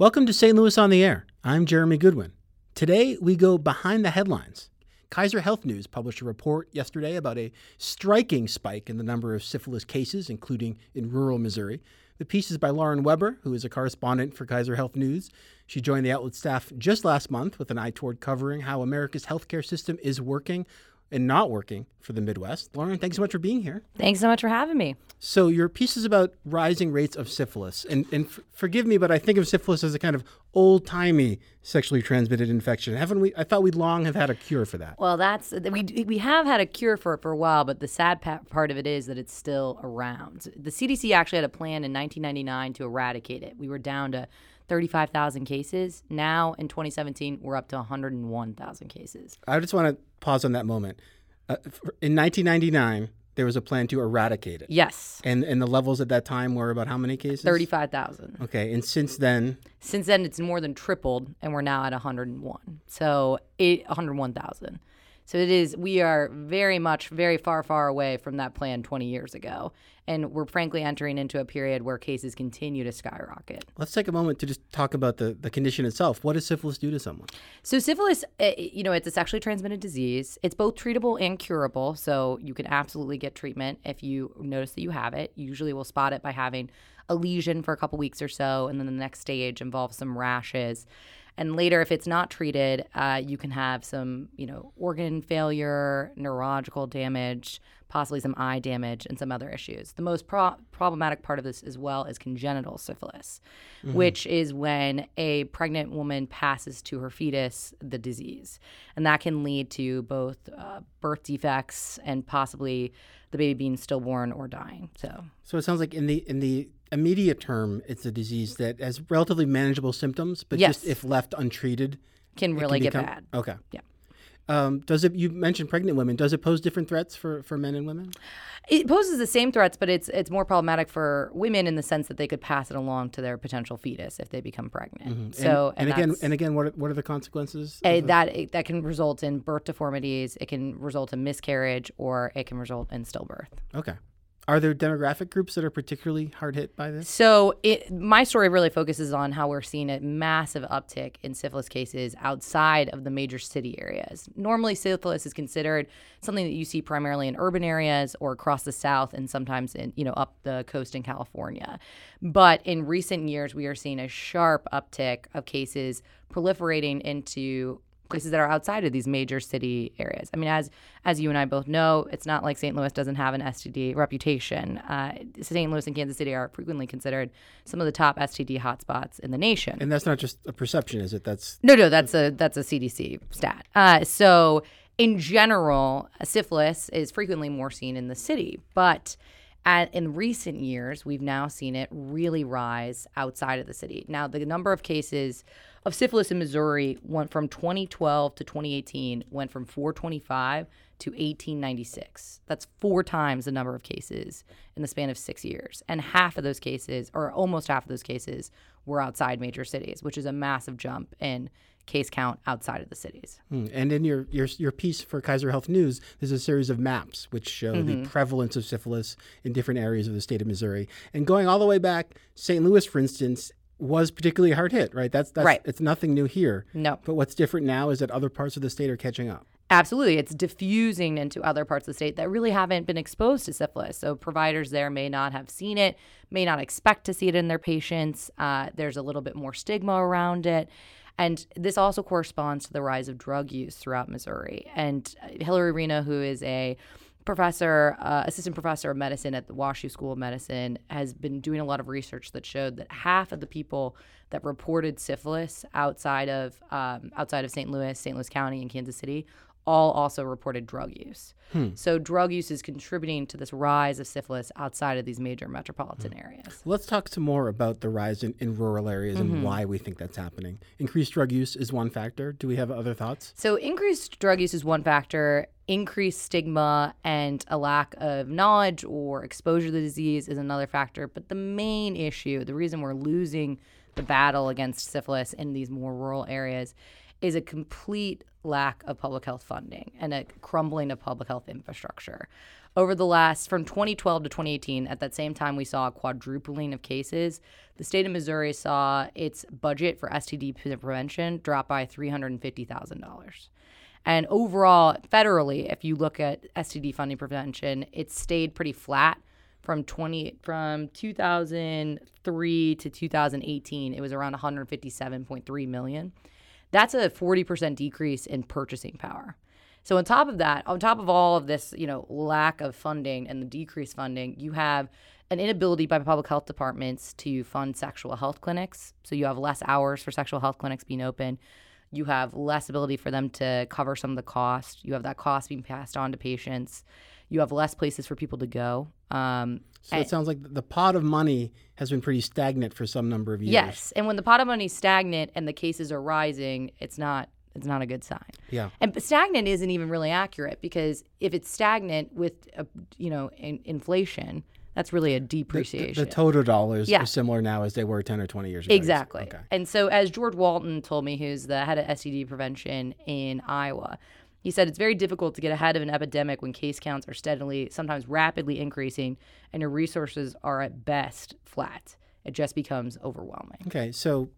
Welcome to St. Louis on the Air. I'm Jeremy Goodwin. Today, we go behind the headlines. Kaiser Health News published a report yesterday about a striking spike in the number of syphilis cases, including in rural Missouri. The piece is by Lauren Weber, who is a correspondent for Kaiser Health News. She joined the outlet staff just last month with an eye toward covering how America's healthcare system is working and not working for the Midwest. Lauren, thanks so much for being here. Thanks so much for having me. So, your piece is about rising rates of syphilis. And, and f- forgive me, but I think of syphilis as a kind of old timey sexually transmitted infection. Haven't we? I thought we'd long have had a cure for that. Well, that's we we have had a cure for it for a while, but the sad part of it is that it's still around. The CDC actually had a plan in 1999 to eradicate it. We were down to 35,000 cases. Now in 2017, we're up to 101,000 cases. I just want to pause on that moment. Uh, in 1999, there was a plan to eradicate it. Yes. And and the levels at that time were about how many cases? 35,000. Okay. And since then? Since then, it's more than tripled, and we're now at 101. So it, 101,000. So it is, we are very much, very far, far away from that plan 20 years ago. And we're frankly entering into a period where cases continue to skyrocket. Let's take a moment to just talk about the, the condition itself. What does syphilis do to someone? So, syphilis, eh, you know, it's a sexually transmitted disease. It's both treatable and curable. So, you can absolutely get treatment if you notice that you have it. Usually, we'll spot it by having a lesion for a couple weeks or so. And then the next stage involves some rashes. And later, if it's not treated, uh, you can have some, you know, organ failure, neurological damage, possibly some eye damage, and some other issues. The most pro- problematic part of this as well is congenital syphilis, mm-hmm. which is when a pregnant woman passes to her fetus the disease, and that can lead to both uh, birth defects and possibly the baby being stillborn or dying. So, so it sounds like in the in the immediate term, it's a disease that has relatively manageable symptoms, but yes. just if left untreated, can really can become, get bad. Okay. Yeah. Um, does it? You mentioned pregnant women. Does it pose different threats for, for men and women? It poses the same threats, but it's it's more problematic for women in the sense that they could pass it along to their potential fetus if they become pregnant. Mm-hmm. So and, and, and again and again, what are, what are the consequences? A, that that can result in birth deformities. It can result in miscarriage, or it can result in stillbirth. Okay. Are there demographic groups that are particularly hard hit by this? So, it, my story really focuses on how we're seeing a massive uptick in syphilis cases outside of the major city areas. Normally, syphilis is considered something that you see primarily in urban areas or across the South, and sometimes in you know up the coast in California. But in recent years, we are seeing a sharp uptick of cases proliferating into places that are outside of these major city areas. I mean, as as you and I both know, it's not like St. Louis doesn't have an STD reputation. Uh, St. Louis and Kansas City are frequently considered some of the top STD hotspots in the nation. And that's not just a perception, is it? That's no, no, that's a that's a CDC stat. Uh, so in general, syphilis is frequently more seen in the city, but at, in recent years, we've now seen it really rise outside of the city. Now, the number of cases of syphilis in Missouri went from 2012 to 2018 went from 425 to 1896. That's four times the number of cases in the span of six years. And half of those cases, or almost half of those cases, were outside major cities, which is a massive jump in case count outside of the cities. Hmm. And in your, your your piece for Kaiser Health News, there's a series of maps which show mm-hmm. the prevalence of syphilis in different areas of the state of Missouri. And going all the way back, St. Louis, for instance, was particularly hard hit, right? That's that's right. it's nothing new here. No. But what's different now is that other parts of the state are catching up. Absolutely. It's diffusing into other parts of the state that really haven't been exposed to syphilis. So providers there may not have seen it, may not expect to see it in their patients. Uh, there's a little bit more stigma around it. And this also corresponds to the rise of drug use throughout Missouri. And Hillary Reno, who is a professor, uh, assistant professor of medicine at the WashU School of Medicine, has been doing a lot of research that showed that half of the people that reported syphilis outside of um, outside of St. Louis, St. Louis County, and Kansas City all also reported drug use. Hmm. So drug use is contributing to this rise of syphilis outside of these major metropolitan hmm. areas. Let's talk some more about the rise in, in rural areas mm-hmm. and why we think that's happening. Increased drug use is one factor. Do we have other thoughts? So increased drug use is one factor. Increased stigma and a lack of knowledge or exposure to the disease is another factor. But the main issue, the reason we're losing the battle against syphilis in these more rural areas is a complete lack of public health funding and a crumbling of public health infrastructure. over the last from 2012 to 2018 at that same time we saw a quadrupling of cases. The state of missouri saw its budget for std prevention drop by $350000 and overall federally if you look at std funding prevention it stayed pretty flat from 20 from 2003 to 2018 it was around 157.3 million that's a 40% decrease in purchasing power so on top of that, on top of all of this, you know, lack of funding and the decreased funding, you have an inability by public health departments to fund sexual health clinics. So you have less hours for sexual health clinics being open. You have less ability for them to cover some of the cost. You have that cost being passed on to patients. You have less places for people to go. Um, so it sounds like the pot of money has been pretty stagnant for some number of years. Yes, and when the pot of money is stagnant and the cases are rising, it's not it's not a good sign. Yeah. And stagnant isn't even really accurate because if it's stagnant with, a, you know, in, inflation, that's really a depreciation. The, the, the total dollars yeah. are similar now as they were 10 or 20 years ago. Exactly. Okay. And so, as George Walton told me, who's the head of STD prevention in Iowa, he said it's very difficult to get ahead of an epidemic when case counts are steadily, sometimes rapidly increasing, and your resources are at best flat. It just becomes overwhelming. Okay. So,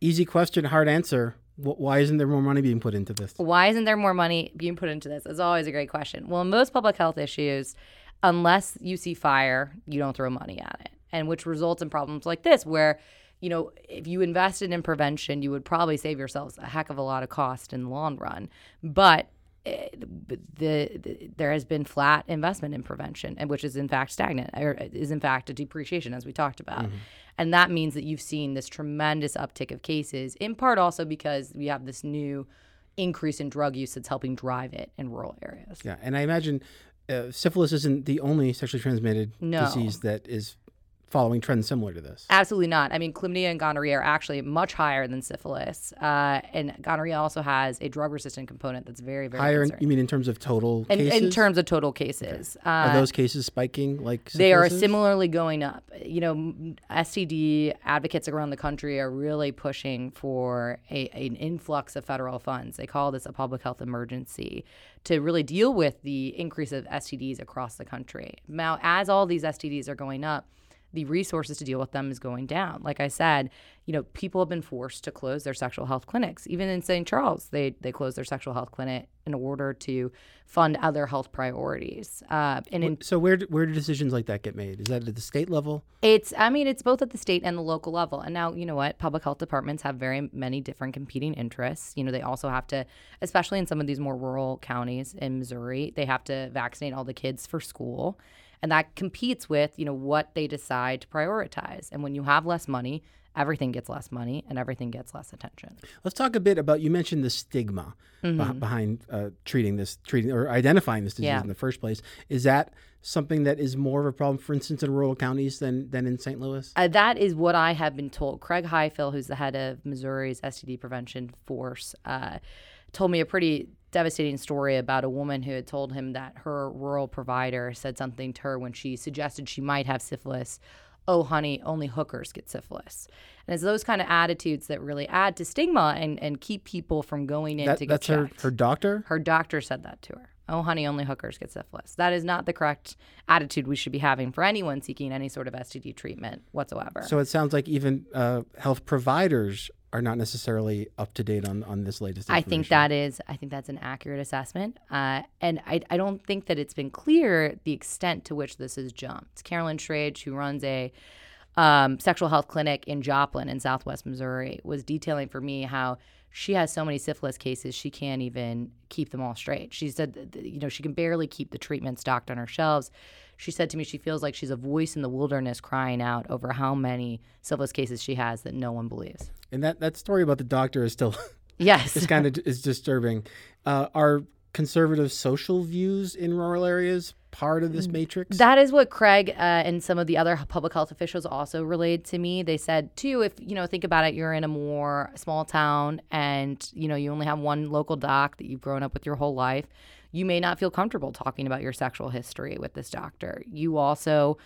easy question, hard answer why isn't there more money being put into this? Why isn't there more money being put into this? It's always a great question. Well, in most public health issues, unless you see fire, you don't throw money at it, and which results in problems like this, where you know, if you invested in prevention, you would probably save yourselves a heck of a lot of cost in the long run. But eh, the, the, there has been flat investment in prevention, and which is in fact stagnant, or is in fact a depreciation, as we talked about. Mm-hmm. And that means that you've seen this tremendous uptick of cases, in part also because we have this new increase in drug use that's helping drive it in rural areas. Yeah, and I imagine uh, syphilis isn't the only sexually transmitted no. disease that is following trends similar to this? Absolutely not. I mean, chlamydia and gonorrhea are actually much higher than syphilis, uh, and gonorrhea also has a drug-resistant component that's very, very higher. In, you mean in terms of total in, cases? In terms of total cases, okay. uh, are those cases spiking? Like syphilis? they are similarly going up. You know, STD advocates around the country are really pushing for a, an influx of federal funds. They call this a public health emergency to really deal with the increase of STDs across the country. Now, as all these STDs are going up the resources to deal with them is going down. Like I said, you know, people have been forced to close their sexual health clinics. Even in St. Charles, they they closed their sexual health clinic in order to fund other health priorities. Uh, and in, so where where do decisions like that get made? Is that at the state level? It's I mean it's both at the state and the local level. And now you know what public health departments have very many different competing interests. You know they also have to, especially in some of these more rural counties in Missouri, they have to vaccinate all the kids for school and that competes with you know what they decide to prioritize. And when you have less money everything gets less money and everything gets less attention. Let's talk a bit about you mentioned the stigma mm-hmm. behind uh, treating this treating or identifying this disease yeah. in the first place. Is that something that is more of a problem for instance in rural counties than than in st louis? Uh, that is what i have been told. Craig highfill who's the head of missouri's std prevention force uh, told me a pretty devastating story about a woman who had told him that her rural provider said something to her when she suggested she might have syphilis. Oh, honey, only hookers get syphilis. And it's those kind of attitudes that really add to stigma and, and keep people from going in that, to get syphilis. that's checked. Her, her doctor? Her doctor said that to her. Oh, honey, only hookers get syphilis. That is not the correct attitude we should be having for anyone seeking any sort of STD treatment whatsoever. So it sounds like even uh, health providers are not necessarily up to date on, on this latest I think that is I think that's an accurate assessment. Uh, and I, I don't think that it's been clear the extent to which this has jumped. Carolyn Schrage, who runs a um, sexual health clinic in Joplin in southwest Missouri, was detailing for me how she has so many syphilis cases she can't even keep them all straight. She said, you know, she can barely keep the treatment stocked on her shelves. She said to me she feels like she's a voice in the wilderness crying out over how many syphilis cases she has that no one believes. And that, that story about the doctor is still yes, it's kind of is disturbing. Uh, are conservative social views in rural areas part of this mm, matrix? That is what Craig uh, and some of the other public health officials also relayed to me. They said too, if you know, think about it, you're in a more small town, and you know, you only have one local doc that you've grown up with your whole life you may not feel comfortable talking about your sexual history with this doctor. You also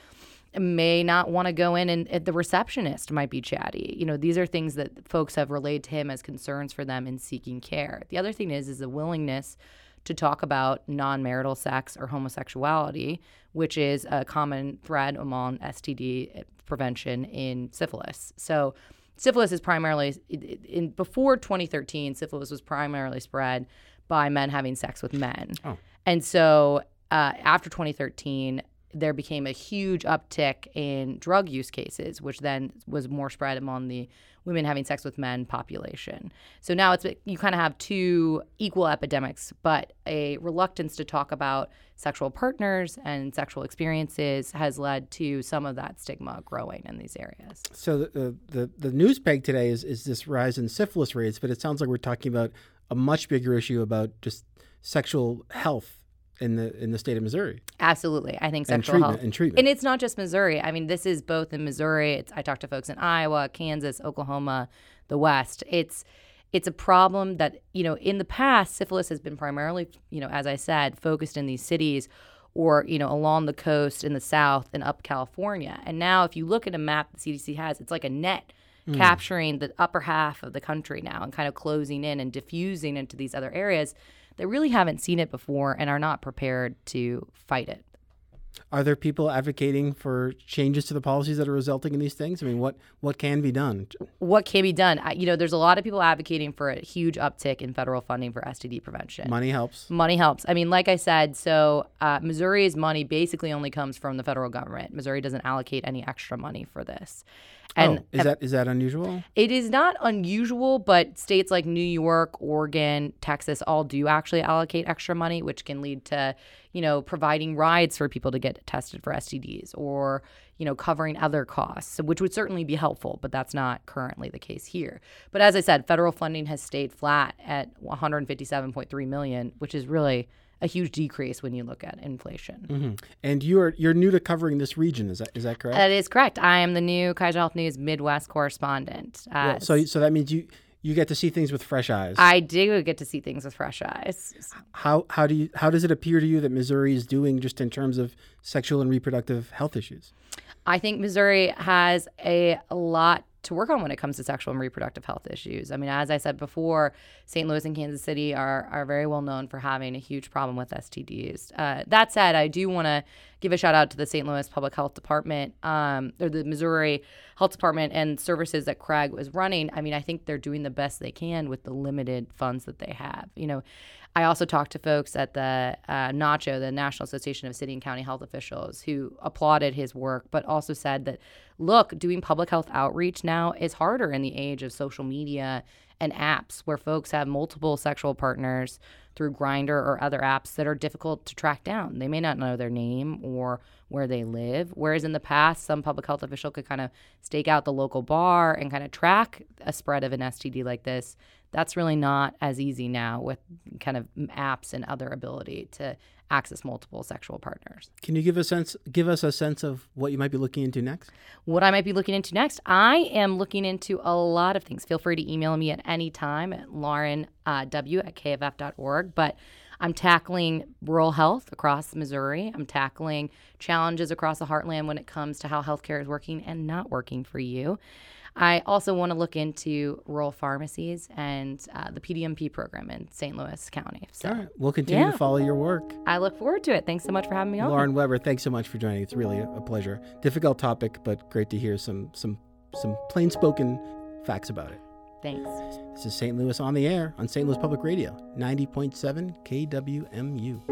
may not want to go in and the receptionist might be chatty. You know, these are things that folks have relayed to him as concerns for them in seeking care. The other thing is is the willingness to talk about non marital sex or homosexuality, which is a common thread among STD prevention in syphilis. So, syphilis is primarily in before 2013 syphilis was primarily spread by men having sex with men Oh. and so uh, after 2013 there became a huge uptick in drug use cases which then was more spread among the women having sex with men population. So now it's you kind of have two equal epidemics but a reluctance to talk about sexual partners and sexual experiences has led to some of that stigma growing in these areas. So the, the the news peg today is is this rise in syphilis rates, but it sounds like we're talking about a much bigger issue about just sexual health in the in the state of Missouri Absolutely. I think and sexual treatment health. and treatment. And it's not just Missouri. I mean, this is both in Missouri. It's, I talk to folks in Iowa, Kansas, Oklahoma, the West. It's it's a problem that you know in the past syphilis has been primarily you know as I said focused in these cities or you know along the coast in the south and up California. And now if you look at a map the CDC has, it's like a net hmm. capturing the upper half of the country now and kind of closing in and diffusing into these other areas that really haven't seen it before and are not prepared to fight it. Are there people advocating for changes to the policies that are resulting in these things? I mean, what what can be done? What can be done? I, you know, there's a lot of people advocating for a huge uptick in federal funding for STD prevention. Money helps. Money helps. I mean, like I said, so uh, Missouri's money basically only comes from the federal government. Missouri doesn't allocate any extra money for this. And oh, is that is that unusual? It is not unusual, but states like New York, Oregon, Texas all do actually allocate extra money, which can lead to, you know, providing rides for people to get tested for STDs or, you know, covering other costs, which would certainly be helpful, but that's not currently the case here. But as I said, federal funding has stayed flat at 157.3 million, which is really a huge decrease when you look at inflation. hmm And you're you're new to covering this region. Is that is that correct? That is correct. I am the new Kaiser Health News Midwest correspondent. Uh, Well, so so that means you you get to see things with fresh eyes. I do get to see things with fresh eyes. how how do you how does it appear to you that Missouri is doing just in terms of sexual and reproductive health issues? I think Missouri has a lot to work on when it comes to sexual and reproductive health issues. I mean, as I said before, St. Louis and Kansas City are, are very well known for having a huge problem with STDs. Uh, that said, I do want to give a shout out to the St. Louis Public Health Department um, or the Missouri Health Department and services that Craig was running. I mean, I think they're doing the best they can with the limited funds that they have. You know, I also talked to folks at the uh, NACCHO, the National Association of City and County Health Officials, who applauded his work, but also said that, look, doing public health outreach now is harder in the age of social media and apps where folks have multiple sexual partners through Grindr or other apps that are difficult to track down. They may not know their name or where they live. Whereas in the past, some public health official could kind of stake out the local bar and kind of track a spread of an STD like this. That's really not as easy now with kind of apps and other ability to access multiple sexual partners. Can you give a sense give us a sense of what you might be looking into next? What I might be looking into next, I am looking into a lot of things. Feel free to email me at any time at laurenw uh, w at kff.org. But I'm tackling rural health across Missouri. I'm tackling challenges across the heartland when it comes to how healthcare is working and not working for you. I also want to look into rural pharmacies and uh, the PDMP program in St. Louis County. So All right, we'll continue Yeah. to follow your work. I look forward to it. Thanks so much for having me on. Lauren Weber, thanks so much for joining. It's really a, a pleasure. Difficult topic, but great to hear some some some plain spoken facts about it. Thanks. This is St. Louis on the air on St. Louis Public Radio, 90.7 KWMU.